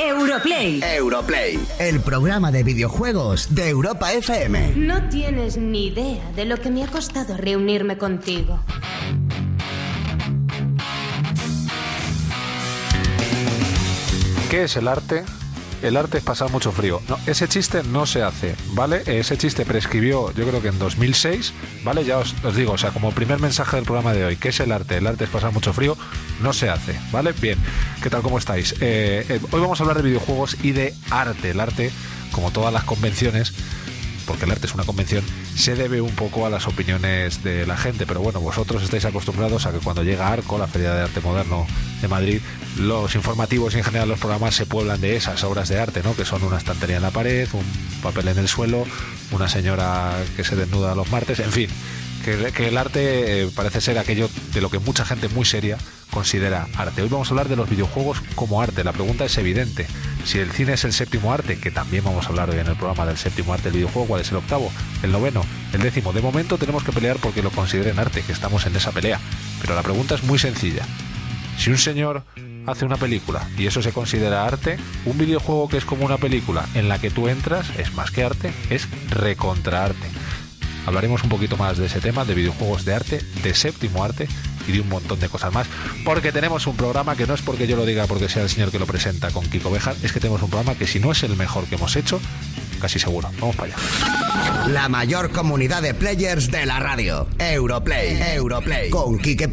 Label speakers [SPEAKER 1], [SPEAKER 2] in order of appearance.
[SPEAKER 1] Europlay.
[SPEAKER 2] Europlay, el programa de videojuegos de Europa FM.
[SPEAKER 1] No tienes ni idea de lo que me ha costado reunirme contigo.
[SPEAKER 3] ¿Qué es el arte? El arte es pasar mucho frío. No, ese chiste no se hace, ¿vale? Ese chiste prescribió, yo creo que en 2006, ¿vale? Ya os, digo, o sea, como primer mensaje del programa de hoy, ¿qué es el arte? El arte es pasar mucho frío, no se hace, ¿vale? Bien, ¿qué tal? ¿Cómo estáis? Eh, eh, hoy vamos a hablar de videojuegos y de arte. El arte, como todas las convenciones, porque el arte es una convención, se debe un poco a las opiniones de la gente. Pero bueno, vosotros estáis acostumbrados a que cuando llega Arco, la Feria de Arte Moderno de Madrid, los informativos y en general los programas se pueblan de esas obras de arte, ¿no? Que son una estantería en la pared, un papel en el suelo, una señora que se desnuda los martes, en fin. Que, el arte eh, parece ser aquello de lo que mucha gente muy seria considera arte. Hoy vamos a hablar de los videojuegos como arte. La pregunta es evidente. Si el cine es el séptimo arte, que también vamos a hablar hoy en el programa del séptimo arte del videojuego, ¿cuál es el octavo? ¿El noveno? ¿El décimo? De momento tenemos que pelear porque lo consideren arte, que estamos en esa pelea. Pero la pregunta es muy sencilla. Si un señor hace una película y eso se considera arte, un videojuego que es como una película en la que tú entras es más que arte, es recontraarte. Hablaremos un poquito más de ese tema, de videojuegos de arte, de séptimo arte y de un montón de cosas más. Porque tenemos un programa que no es porque yo lo diga porque sea el señor que lo presenta con Kiko Bejar, es que tenemos un programa que si no es el mejor que hemos hecho, casi seguro. Vamos para allá.
[SPEAKER 2] La mayor comunidad de players de la radio. Europlay, Europlay, con Quique